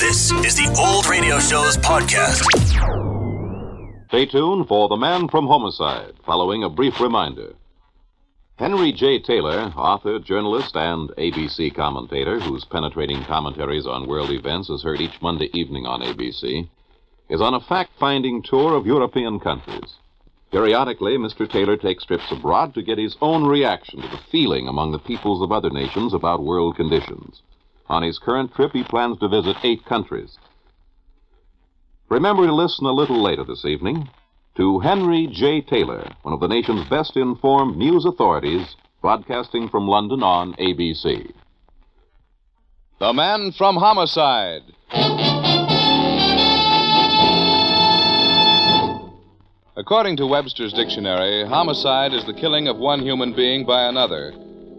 This is the Old Radio Show's podcast. Stay tuned for The Man from Homicide, following a brief reminder. Henry J. Taylor, author, journalist, and ABC commentator, whose penetrating commentaries on world events is heard each Monday evening on ABC, is on a fact finding tour of European countries. Periodically, Mr. Taylor takes trips abroad to get his own reaction to the feeling among the peoples of other nations about world conditions. On his current trip, he plans to visit eight countries. Remember to listen a little later this evening to Henry J. Taylor, one of the nation's best informed news authorities, broadcasting from London on ABC. The Man from Homicide. According to Webster's dictionary, homicide is the killing of one human being by another.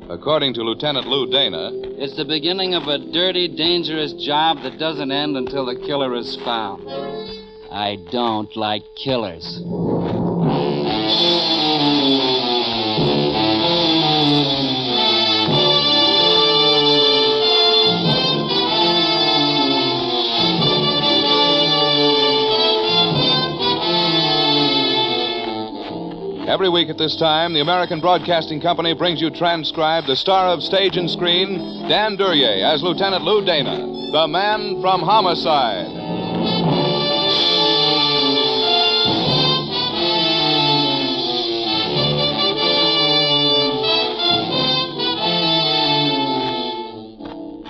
According to Lieutenant Lou Dana, It's the beginning of a dirty, dangerous job that doesn't end until the killer is found. I don't like killers. Every week at this time, the American Broadcasting Company brings you transcribed the star of stage and screen, Dan Duryea, as Lieutenant Lou Dana, the man from Homicide.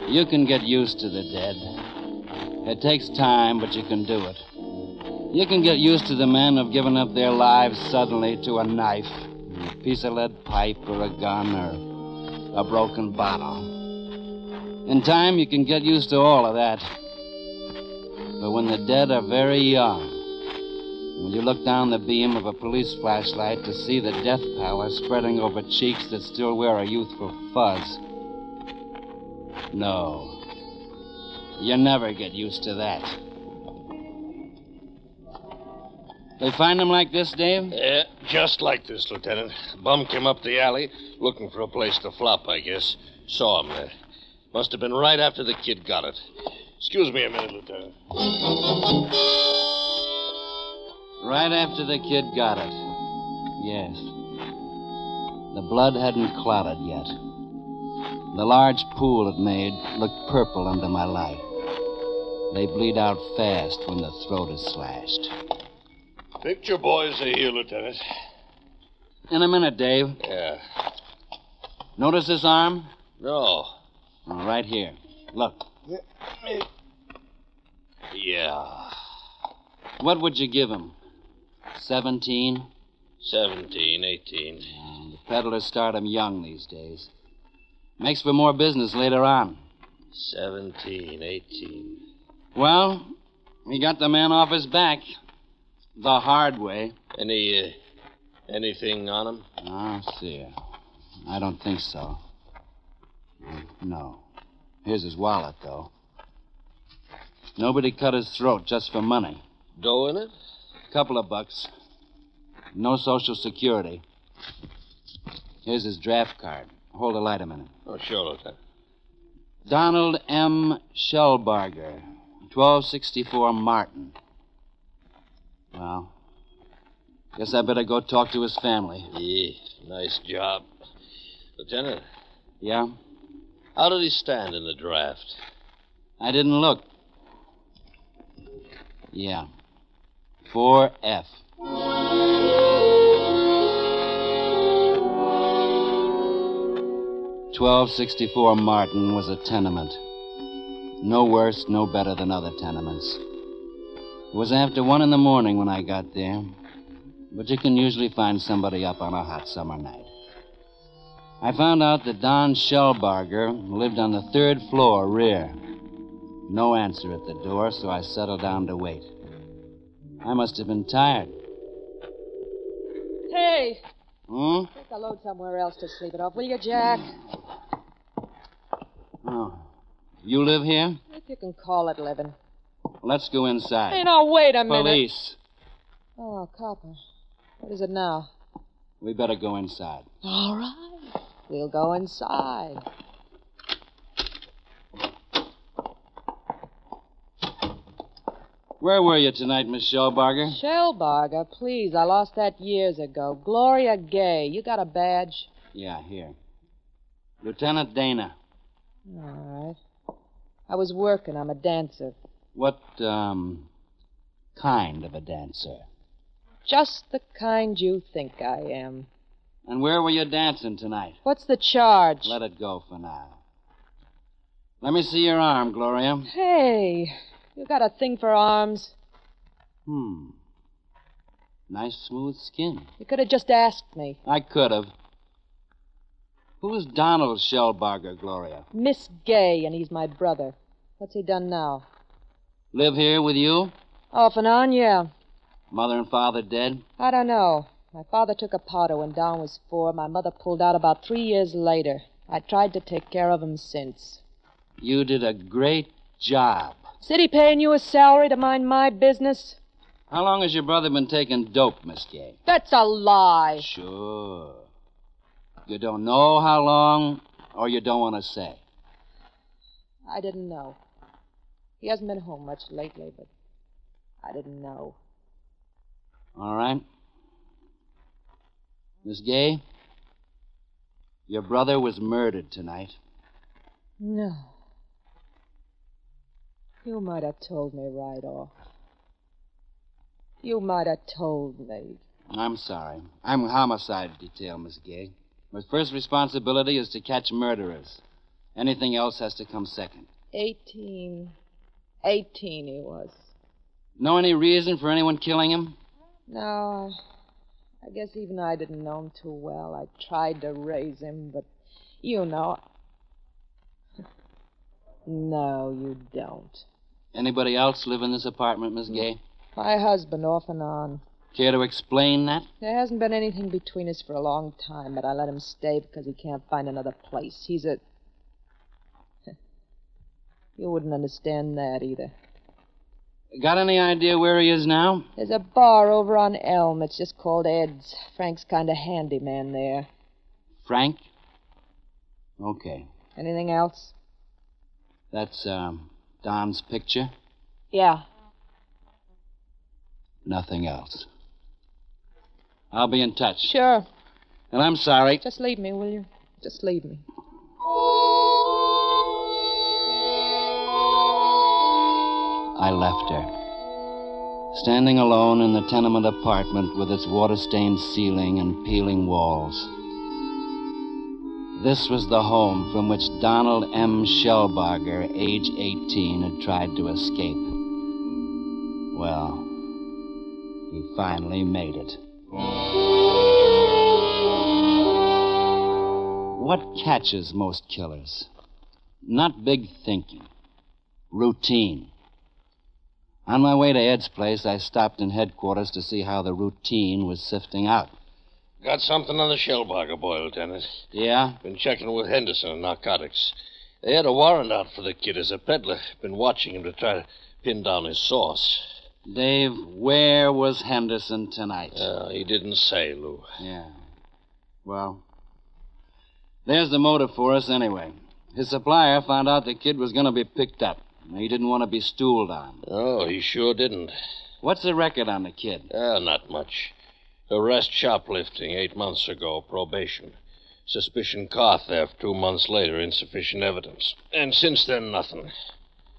You can get used to the dead. It takes time, but you can do it. You can get used to the men who've given up their lives suddenly to a knife, a piece of lead pipe, or a gun, or a broken bottle. In time, you can get used to all of that. But when the dead are very young, when you look down the beam of a police flashlight to see the death pallor spreading over cheeks that still wear a youthful fuzz, no. You never get used to that. They find him like this, Dave? Yeah, just like this, Lieutenant. Bum came up the alley looking for a place to flop, I guess. Saw him there. Must have been right after the kid got it. Excuse me a minute, Lieutenant. Right after the kid got it. Yes. The blood hadn't clotted yet. The large pool it made looked purple under my light. They bleed out fast when the throat is slashed. Picture boys are here, Lieutenant. In a minute, Dave. Yeah. Notice this arm? No. Oh, right here. Look. Yeah. What would you give him? Seventeen? 17, 18. The peddlers start 'em young these days. Makes for more business later on. 17, 18. Well, he got the man off his back. The hard way. Any, uh, anything on him? Ah, see. I don't think so. No. Here's his wallet, though. Nobody cut his throat just for money. Dough in it? A couple of bucks. No social security. Here's his draft card. Hold the light a minute. Oh, sure, Lieutenant. Donald M. Shellbarger, 1264 Martin. Well, guess I better go talk to his family. Yeah, nice job. Lieutenant, Yeah? how did he stand in the draft? I didn't look. Yeah. 4F. Twelve sixty four Martin was a tenement. No worse, no better than other tenements. It was after one in the morning when I got there, but you can usually find somebody up on a hot summer night. I found out that Don Shellbarger lived on the third floor, rear. No answer at the door, so I settled down to wait. I must have been tired. Hey, Hmm? take a load somewhere else to sleep it off, will you, Jack? Oh. You live here? If you can call it living. Let's go inside. Hey, now, wait a minute. Police. Oh, copper. What is it now? We better go inside. All right. We'll go inside. Where were you tonight, Miss Shellbarger? Shellbarger, please. I lost that years ago. Gloria Gay. You got a badge? Yeah, here. Lieutenant Dana. All right. I was working. I'm a dancer. What, um, kind of a dancer? Just the kind you think I am. And where were you dancing tonight? What's the charge? Let it go for now. Let me see your arm, Gloria. Hey, you got a thing for arms. Hmm. Nice smooth skin. You could have just asked me. I could have. Who's Donald Shellbarger, Gloria? Miss Gay, and he's my brother. What's he done now? Live here with you? Off and on, yeah. Mother and father dead? I don't know. My father took a powder when Don was four. My mother pulled out about three years later. I tried to take care of him since. You did a great job. City paying you a salary to mind my business? How long has your brother been taking dope, Miss Gay? That's a lie. Sure. You don't know how long, or you don't want to say? I didn't know. He hasn't been home much lately, but I didn't know. All right. Miss Gay, your brother was murdered tonight. No. You might have told me right off. You might have told me. I'm sorry. I'm homicide detail, Miss Gay. My first responsibility is to catch murderers. Anything else has to come second. Eighteen. Eighteen he was. Know any reason for anyone killing him? No, I guess even I didn't know him too well. I tried to raise him, but you know. no, you don't. Anybody else live in this apartment, Miss mm. Gay? My husband, off and on. Care to explain that? There hasn't been anything between us for a long time, but I let him stay because he can't find another place. He's a. you wouldn't understand that either. Got any idea where he is now? There's a bar over on Elm. It's just called Ed's. Frank's kind of handyman there. Frank? Okay. Anything else? That's, um, Don's picture? Yeah. Nothing else. I'll be in touch. Sure. And I'm sorry. Just leave me, will you? Just leave me. I left her. Standing alone in the tenement apartment with its water stained ceiling and peeling walls. This was the home from which Donald M. Shellbarger, age 18, had tried to escape. Well, he finally made it. What catches most killers? Not big thinking, routine. On my way to Ed's place, I stopped in headquarters to see how the routine was sifting out. Got something on the Shellbarger boy, Lieutenant. Yeah? Been checking with Henderson on narcotics. They had a warrant out for the kid as a peddler. Been watching him to try to pin down his source. Dave, where was Henderson tonight? Uh, he didn't say, Lou. Yeah. Well, there's the motive for us anyway. His supplier found out the kid was going to be picked up. He didn't want to be stooled on. Oh, he sure didn't. What's the record on the kid? Uh, not much. Arrest shoplifting eight months ago, probation. Suspicion car theft two months later, insufficient evidence. And since then, nothing.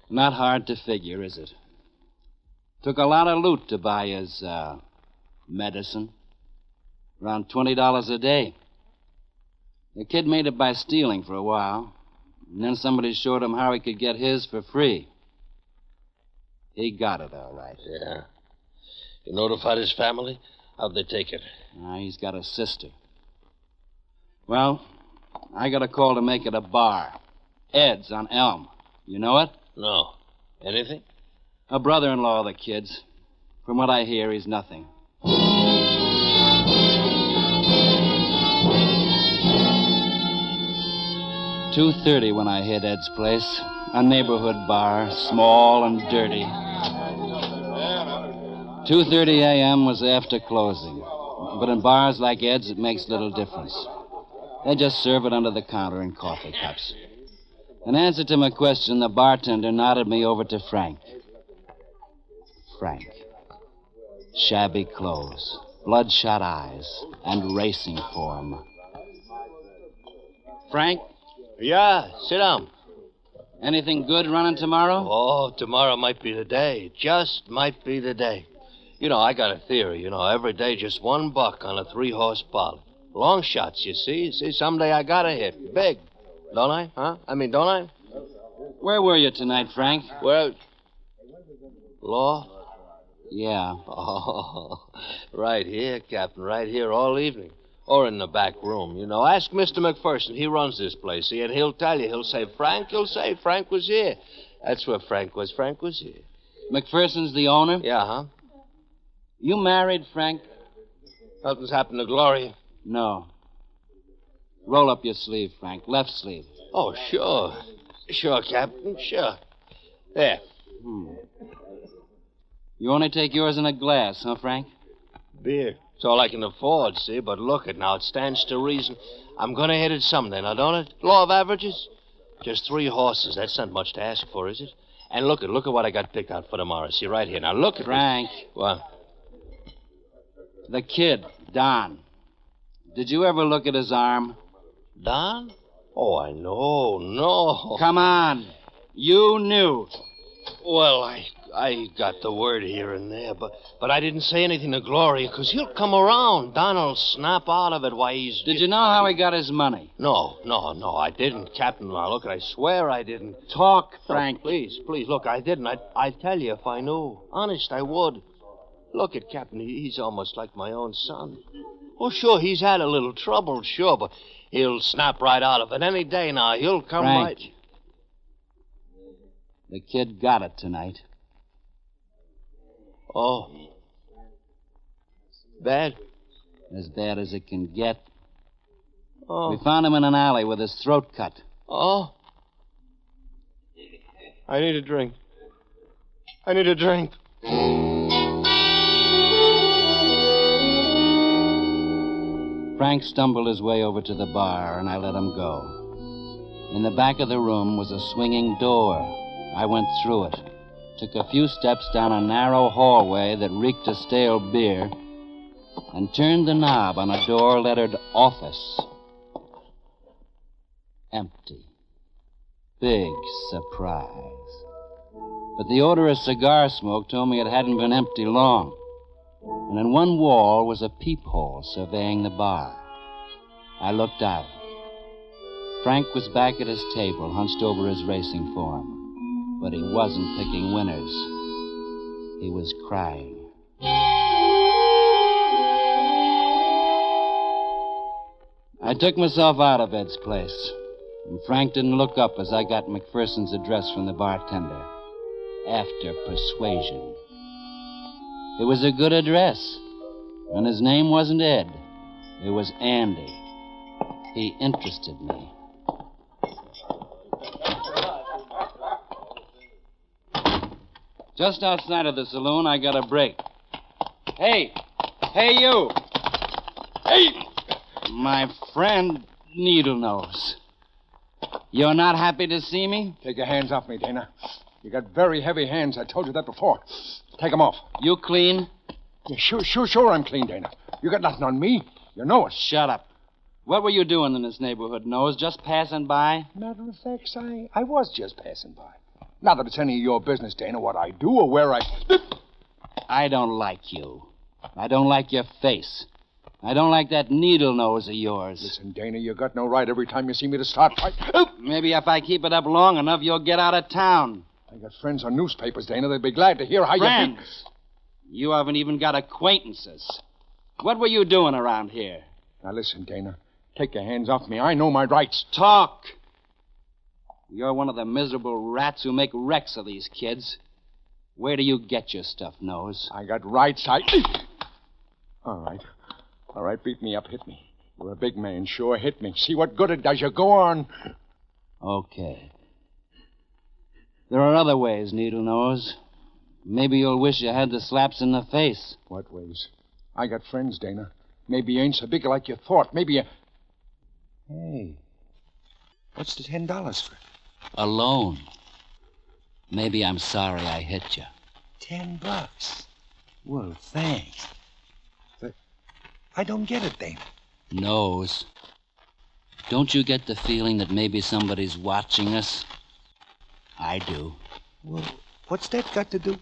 Not hard to figure, is it? Took a lot of loot to buy his, uh, medicine. Around $20 a day. The kid made it by stealing for a while. And then somebody showed him how he could get his for free. He got it, all right. Yeah. You notified his family? How'd they take it? Now, he's got a sister. Well, I got a call to make it a bar. Ed's on Elm. You know it? No. Anything? A brother in law of the kid's. From what I hear, he's nothing. Two thirty when I hit Ed's place. A neighborhood bar, small and dirty. Two thirty a.m. was after closing. But in bars like Ed's, it makes little difference. They just serve it under the counter in coffee cups. In answer to my question, the bartender nodded me over to Frank. Frank. Shabby clothes, bloodshot eyes, and racing form. Frank, Yeah, sit down. anything good running tomorrow? Oh, tomorrow might be the day. Just might be the day. You know, I got a theory. You know, every day just one buck on a three horse parlay. Long shots, you see. See, someday I gotta hit. Big. Don't I? Huh? I mean, don't I? Where were you tonight, Frank? Well, Law? Yeah. Oh, right here, Captain, right here all evening. Or in the back room, you know. Ask Mr. McPherson. He runs this place, see, and he'll tell you. He'll say, Frank, he'll say, Frank was here. That's where Frank was. Frank was here. McPherson's the owner? Yeah, huh? You married, Frank? Something's happened to Gloria. No. Roll up your sleeve, Frank. Left sleeve. Oh, sure. Sure, Captain, sure. There. Hmm. You only take yours in a glass, huh, Frank? Beer. It's all I can afford, see? But look it now. It stands to reason. I'm going to hit it someday, now, don't it? Law of averages? Just three horses. That's not much to ask for, is it? And look at look at what I got picked out for tomorrow. See, right here. Now, look at this. Frank, What? the kid, Don. Did you ever look at his arm? Don? Oh, I know. No. Come on. You knew. Well, I I got the word here and there, but but I didn't say anything to Gloria, because he'll come around. Don'll snap out of it. Why, he's... Did you know how he got his money? No, no, no, I didn't, Captain. Now, look, I swear I didn't. Talk, No, Frank. please, please, look, I didn't. I, I'd tell you if I knew. Honest, I would. Look at Captain. He's almost like my own son. Oh, sure, he's had a little trouble, sure, but he'll snap right out of it any day now. He'll come Frank. right. The kid got it tonight. Oh. Bad? As bad as it can get. Oh. We found him in an alley with his throat cut. Oh. I need a drink. I need a drink. Frank stumbled his way over to the bar, and I let him go. In the back of the room was a swinging door. I went through it, took a few steps down a narrow hallway that reeked of stale beer, and turned the knob on a door lettered Office. Empty. Big surprise. But the odor of cigar smoke told me it hadn't been empty long and in one wall was a peephole surveying the bar. I looked out. Frank was back at his table, hunched over his racing form, but he wasn't picking winners. He was crying. I took myself out of Ed's place, and Frank didn't look up as I got McPherson's address from the bartender. After persuasion. It was a good address. And his name wasn't Ed. It was Andy. He interested me. Just outside of the saloon, I got a break. Hey! Hey, you! Hey! My friend Needle Nose. You're not happy to see me? Take your hands off me, Dana. You got very heavy hands. I told you that before. Take 'em off. You clean? Yeah, sure, sure, sure I'm clean, Dana. You got nothing on me. You know it. Shut up. What were you doing in this neighborhood, Nose? Just passing by? Matter of fact, I, I was just passing by. Not that it's any of your business, Dana, what I do or where I. I don't like you. I don't like your face. I don't like that needle nose of yours. Listen, Dana, you got no right every time you see me to start fight. Maybe if I keep it up long enough, you'll get out of town. I got friends on newspapers, Dana. They'd be glad to hear how you Friends. You haven't even got acquaintances. What were you doing around here? Now listen, Dana. Take your hands off me. I know my rights. Talk. You're one of the miserable rats who make wrecks of these kids. Where do you get your stuff, Nose? I got rights. I. All right. All right, beat me up. Hit me. You're a big man. Sure, hit me. See what good it does you. Go on. Okay. There are other ways, Needle Nose. Maybe you'll wish you had the slaps in the face. What ways? I got friends, Dana. Maybe you ain't so big like you thought. Maybe you. Hey. What's the ten dollars for? Alone. Maybe I'm sorry I hit you. Ten bucks. Well, thanks. But I don't get it, Dana. Nose. Don't you get the feeling that maybe somebody's watching us? I do. Well, what's that got to do?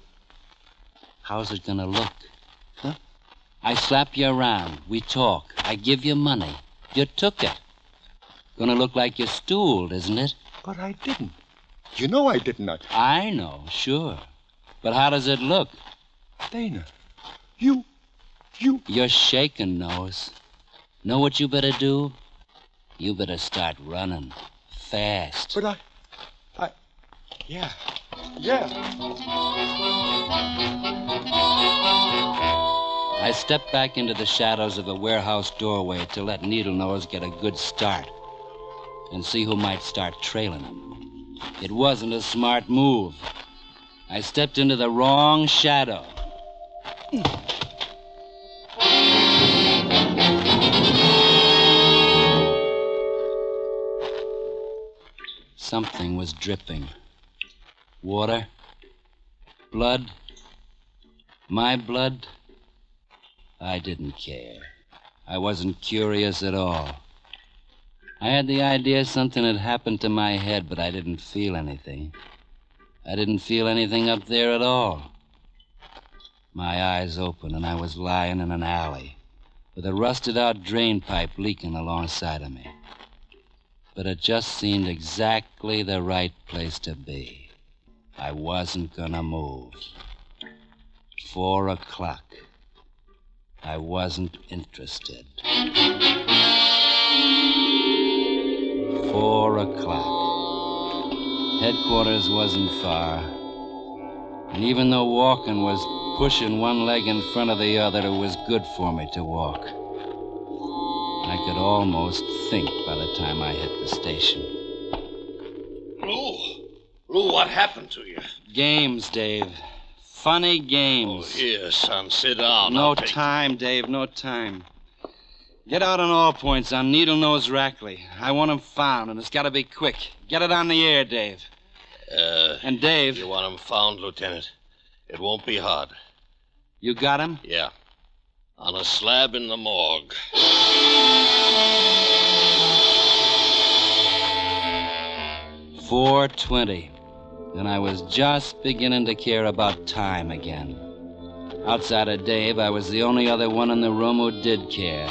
How's it gonna look? Huh? I slap you around. We talk. I give you money. You took it. Gonna look like you stooled, isn't it? But I didn't. You know I didn't. I... I know, sure. But how does it look? Dana, you. You. You're shaking, Nose. Know what you better do? You better start running. Fast. But I. I. Yeah. Yeah. I stepped back into the shadows of a warehouse doorway to let Needle Nose get a good start and see who might start trailing him. It wasn't a smart move. I stepped into the wrong shadow. Something was dripping. Water? Blood? My blood? I didn't care. I wasn't curious at all. I had the idea something had happened to my head, but I didn't feel anything. I didn't feel anything up there at all. My eyes opened, and I was lying in an alley with a rusted out drain pipe leaking alongside of me. But it just seemed exactly the right place to be. I wasn't gonna move. Four o'clock. I wasn't interested. Four o'clock. Headquarters wasn't far. And even though walking was pushing one leg in front of the other, it was good for me to walk. I could almost think by the time I hit the station. Lou, Lou, what happened to you? Games, Dave. Funny games. Oh, here, son, sit down. No time, Dave, no time. Get out on all points on Needle Nose Rackley. I want him found, and it's got to be quick. Get it on the air, Dave. Uh, And Dave, you want him found, Lieutenant? It won't be hard. you got him? Yeah. On a slab in the morgue. Four twenty, and I was just beginning to care about time again. Outside of Dave, I was the only other one in the room who did care.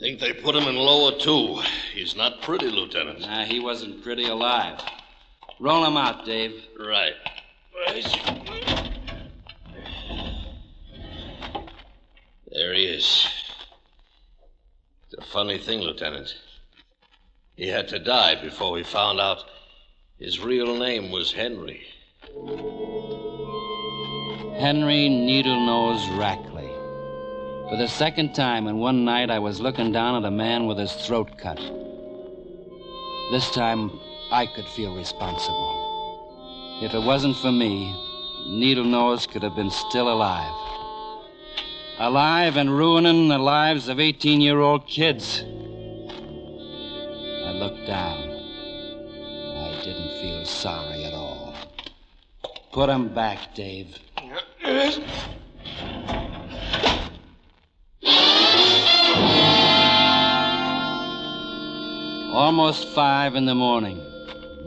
Think they put him in lower two. He's not pretty, Lieutenant. Nah, he wasn't pretty alive. Roll him out, Dave. Right. There he is. It's a funny thing, Lieutenant. He had to die before we found out his real name was Henry. Henry Needlenose Rackley. For the second time in one night, I was looking down at a man with his throat cut. This time, I could feel responsible. If it wasn't for me, Needle Nose could have been still alive. Alive and ruining the lives of 18 year old kids. I looked down. I didn't feel sorry at all. Put him back, Dave. Almost five in the morning.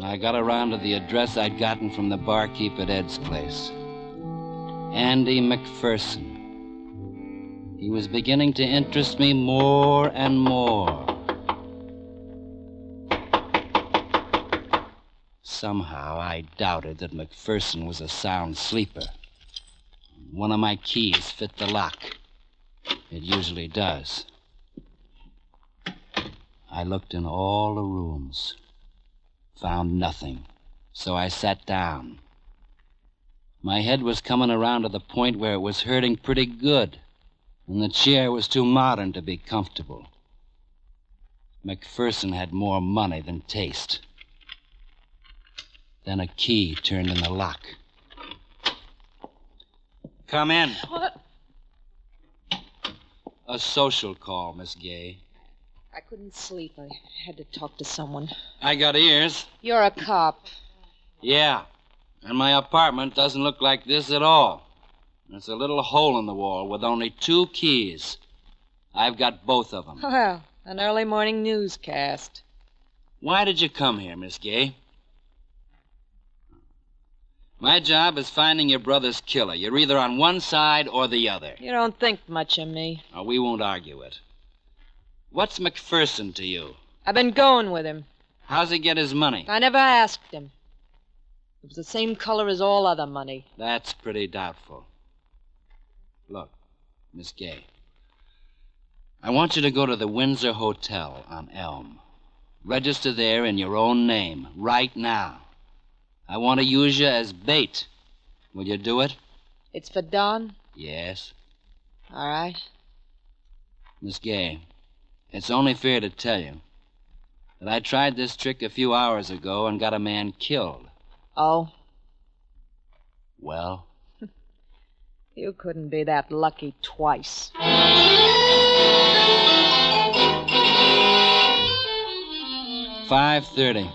I got around to the address I'd gotten from the barkeep at Ed's place. Andy McPherson. He was beginning to interest me more and more. Somehow I doubted that McPherson was a sound sleeper. One of my keys fit the lock. It usually does. I looked in all the rooms, found nothing, so I sat down. My head was coming around to the point where it was hurting pretty good, and the chair was too modern to be comfortable. McPherson had more money than taste. Then a key turned in the lock. Come in. What? A social call, Miss Gay. I couldn't sleep. I had to talk to someone. I got ears. You're a cop. Yeah. And my apartment doesn't look like this at all. It's a little hole in the wall with only two keys. I've got both of them. Well, an early morning newscast. Why did you come here, Miss Gay? My job is finding your brother's killer. You're either on one side or the other. You don't think much of me. Oh, we won't argue it. What's McPherson to you? I've been going with him. How's he get his money? I never asked him. It was the same color as all other money. That's pretty doubtful. Look, Miss Gay. I want you to go to the Windsor Hotel on Elm. Register there in your own name, right now. I want to use you as bait. Will you do it? It's for Don? Yes. All right. Miss Gay, it's only fair to tell you that I tried this trick a few hours ago and got a man killed. Oh? Well, You couldn't be that lucky twice. Five thirty.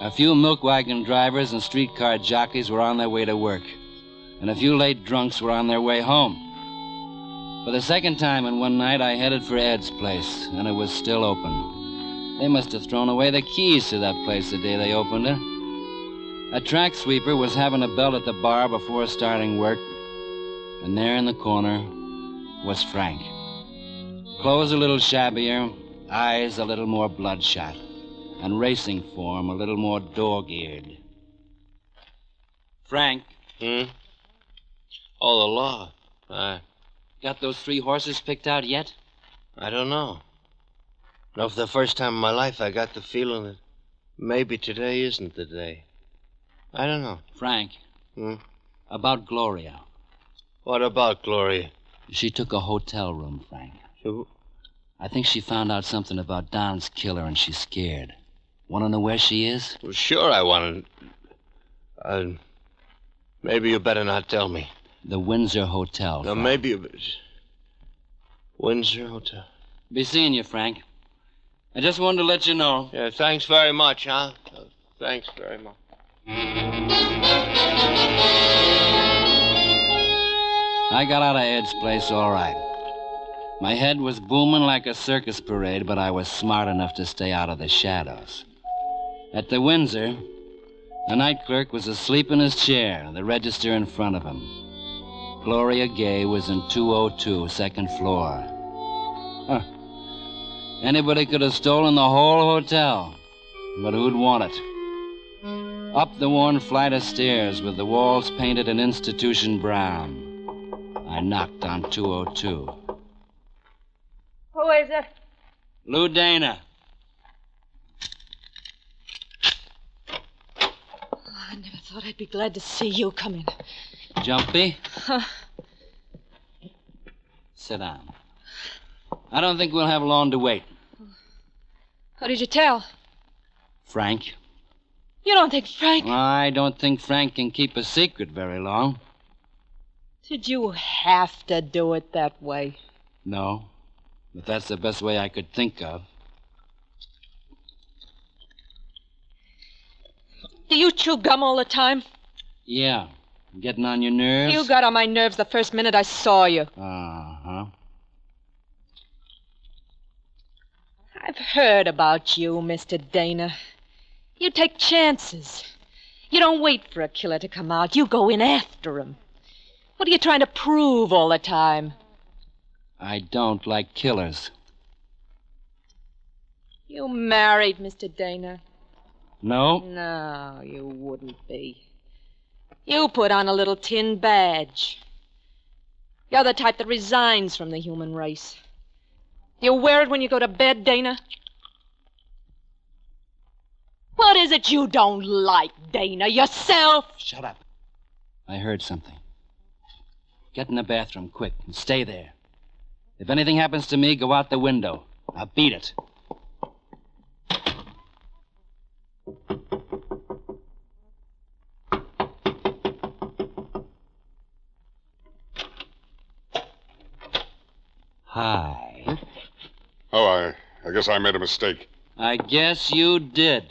A few milk wagon drivers and streetcar jockeys were on their way to work, and a few late drunks were on their way home. For the second time in one night, I headed for Ed's place, and it was still open. They must have thrown away the keys to that place the day they opened it. A track sweeper was having a belt at the bar before starting work, and there in the corner was Frank. Clothes a little shabbier, eyes a little more bloodshot, and racing form a little more dog eared. Frank, Hmm? Oh, the law. I, got those three horses picked out yet? I don't know. No, for the first time in my life, I got the feeling that maybe today isn't the day. I don't know. Frank, Hmm? about Gloria. What about Gloria? She took a hotel room, Frank. Who- I think she found out something about Don's killer and she's scared. Want to know where she is? Well, sure, I want to. Uh, maybe you better not tell me. The Windsor Hotel. No, Frank. maybe you. bet- Windsor Hotel. Be seeing you, Frank. I just wanted to let you know. Yeah, thanks very much, huh? Uh, thanks very much. I got out of Ed's place all right. My head was booming like a circus parade, but I was smart enough to stay out of the shadows. At the Windsor, the night clerk was asleep in his chair, the register in front of him. Gloria Gay was in 202, second floor. Huh. Anybody could have stolen the whole hotel, but who'd want it? Up the worn flight of stairs with the walls painted an institution brown. I knocked on 202. Who is it? Lou Dana. Oh, I never thought I'd be glad to see you come in. Jumpy? Huh. Sit down. I don't think we'll have long to wait. What did you tell? Frank? You don't think Frank. I don't think Frank can keep a secret very long. Did you have to do it that way? No. But that's the best way I could think of. Do you chew gum all the time? Yeah. Getting on your nerves? You got on my nerves the first minute I saw you. Uh huh. I've heard about you, Mr. Dana. You take chances. You don't wait for a killer to come out. You go in after him. What are you trying to prove all the time? I don't like killers. You married, Mr. Dana. No? No, you wouldn't be. You put on a little tin badge. You're the type that resigns from the human race. You wear it when you go to bed, Dana? What is it you don't like, Dana? Yourself? Shut up. I heard something. Get in the bathroom, quick, and stay there. If anything happens to me, go out the window. Now beat it. Hi. Hmm? Oh, I, I guess I made a mistake. I guess you did.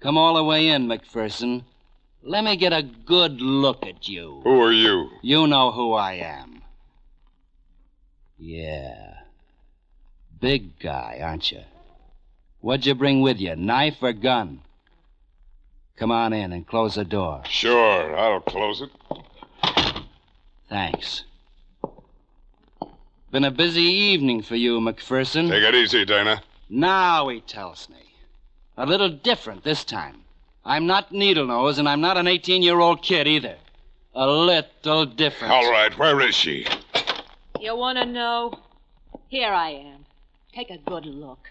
Come all the way in, McPherson. Let me get a good look at you. Who are you? You know who I am. Yeah. Big guy, aren't you? What'd you bring with you, knife or gun? Come on in and close the door. Sure, I'll close it. Thanks. Been a busy evening for you, McPherson. Take it easy, Dana. Now he tells me. A little different this time. I'm not Needle Nose, and I'm not an 18 year old kid either. A little different. All right, where is she? You want to know? Here I am. Take a good look.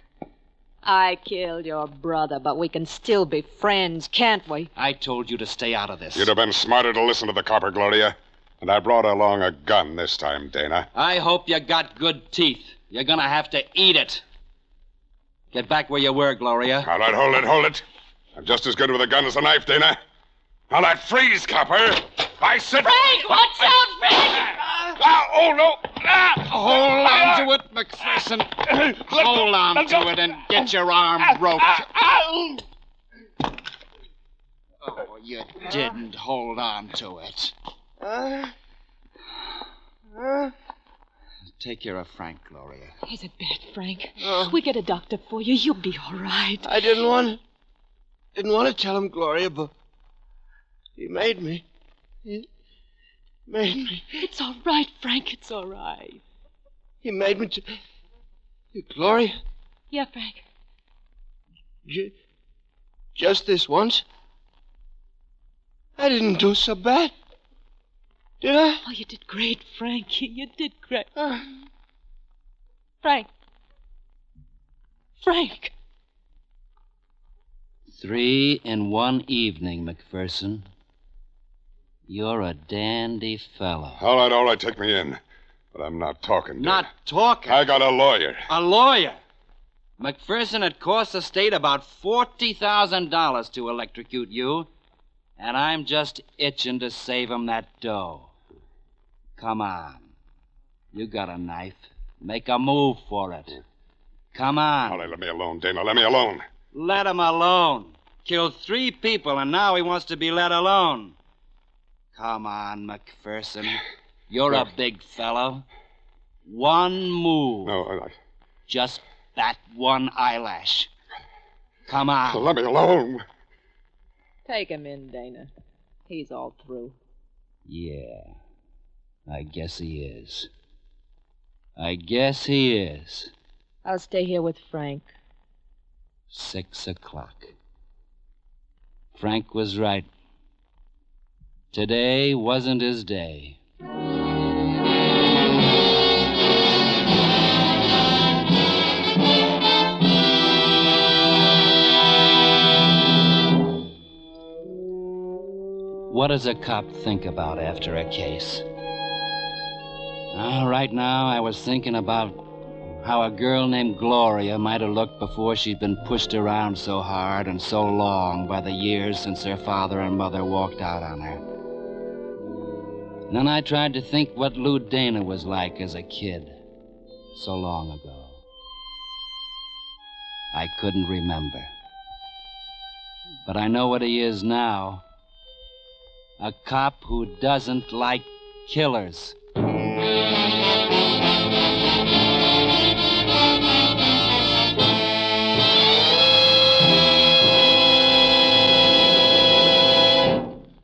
I killed your brother, but we can still be friends, can't we? I told you to stay out of this. You'd have been smarter to listen to the copper, Gloria. And I brought along a gun this time, Dana. I hope you got good teeth. You're gonna have to eat it. Get back where you were, Gloria. All right, hold it, hold it. I'm just as good with a gun as a knife, Dana. All right, freeze, copper. I said. Frank, watch out, Frank! Ah, oh, no. Ah, Hold on to it, McPherson. Hold on to it and get your arm roped. Oh, you didn't hold on to it. Take care of Frank, Gloria. Is it bad, Frank? Oh. We get a doctor for you. You'll be all right. I didn't want didn't want to tell him, Gloria, but he made me. He made me. It's all right, Frank. It's all right. He made me to. Gloria, Yeah, Frank. j- just this once. I didn't do so bad. Did I? Oh, you did great, Frankie. You did great. Uh. Frank. Frank. Three in one evening, McPherson. You're a dandy fellow. All right, all right, take me in. But I'm not talking. Dana. Not talking. I got a lawyer. A lawyer. McPherson had cost the state about $40,000 to electrocute you, and I'm just itching to save him that dough. Come on. You got a knife. Make a move for it. Come on. All right, let me alone, Dana. Let me alone. Let him alone. Killed three people, and now he wants to be let alone. Come on, McPherson. You're a big fellow. One move. No, I, Just that one eyelash. Come on. let me alone. Take him in, Dana. He's all through. Yeah. I guess he is. I guess he is. I'll stay here with Frank. Six o'clock. Frank was right. Today wasn't his day. What does a cop think about after a case? Ah, right now, I was thinking about how a girl named Gloria might have looked before she'd been pushed around so hard and so long by the years since her father and mother walked out on her. Then I tried to think what Lou Dana was like as a kid so long ago. I couldn't remember. But I know what he is now a cop who doesn't like killers.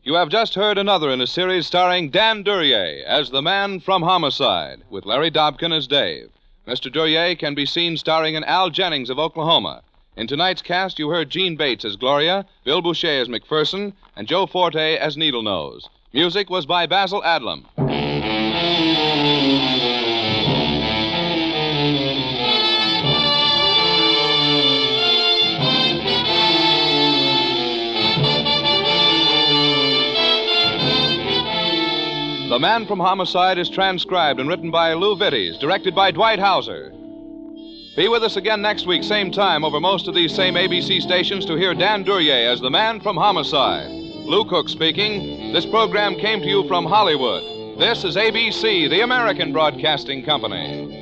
You have just heard another in a series starring Dan Duryea as the man from Homicide, with Larry Dobkin as Dave. Mr. Duryea can be seen starring in Al Jennings of Oklahoma. In tonight's cast, you heard Jeanne Bates as Gloria, Bill Bouchey as McPherson, and Joe Forte as Needle Nose. Music was by Basil Adlam. The Man from Homicide is transcribed and written by Lou Vittes, directed by Dwight Hauser. Be with us again next week, same time, over most of these same ABC stations to hear Dan Duryea as the Man from Homicide. Lou Cook speaking. This program came to you from Hollywood. This is ABC, the American Broadcasting Company.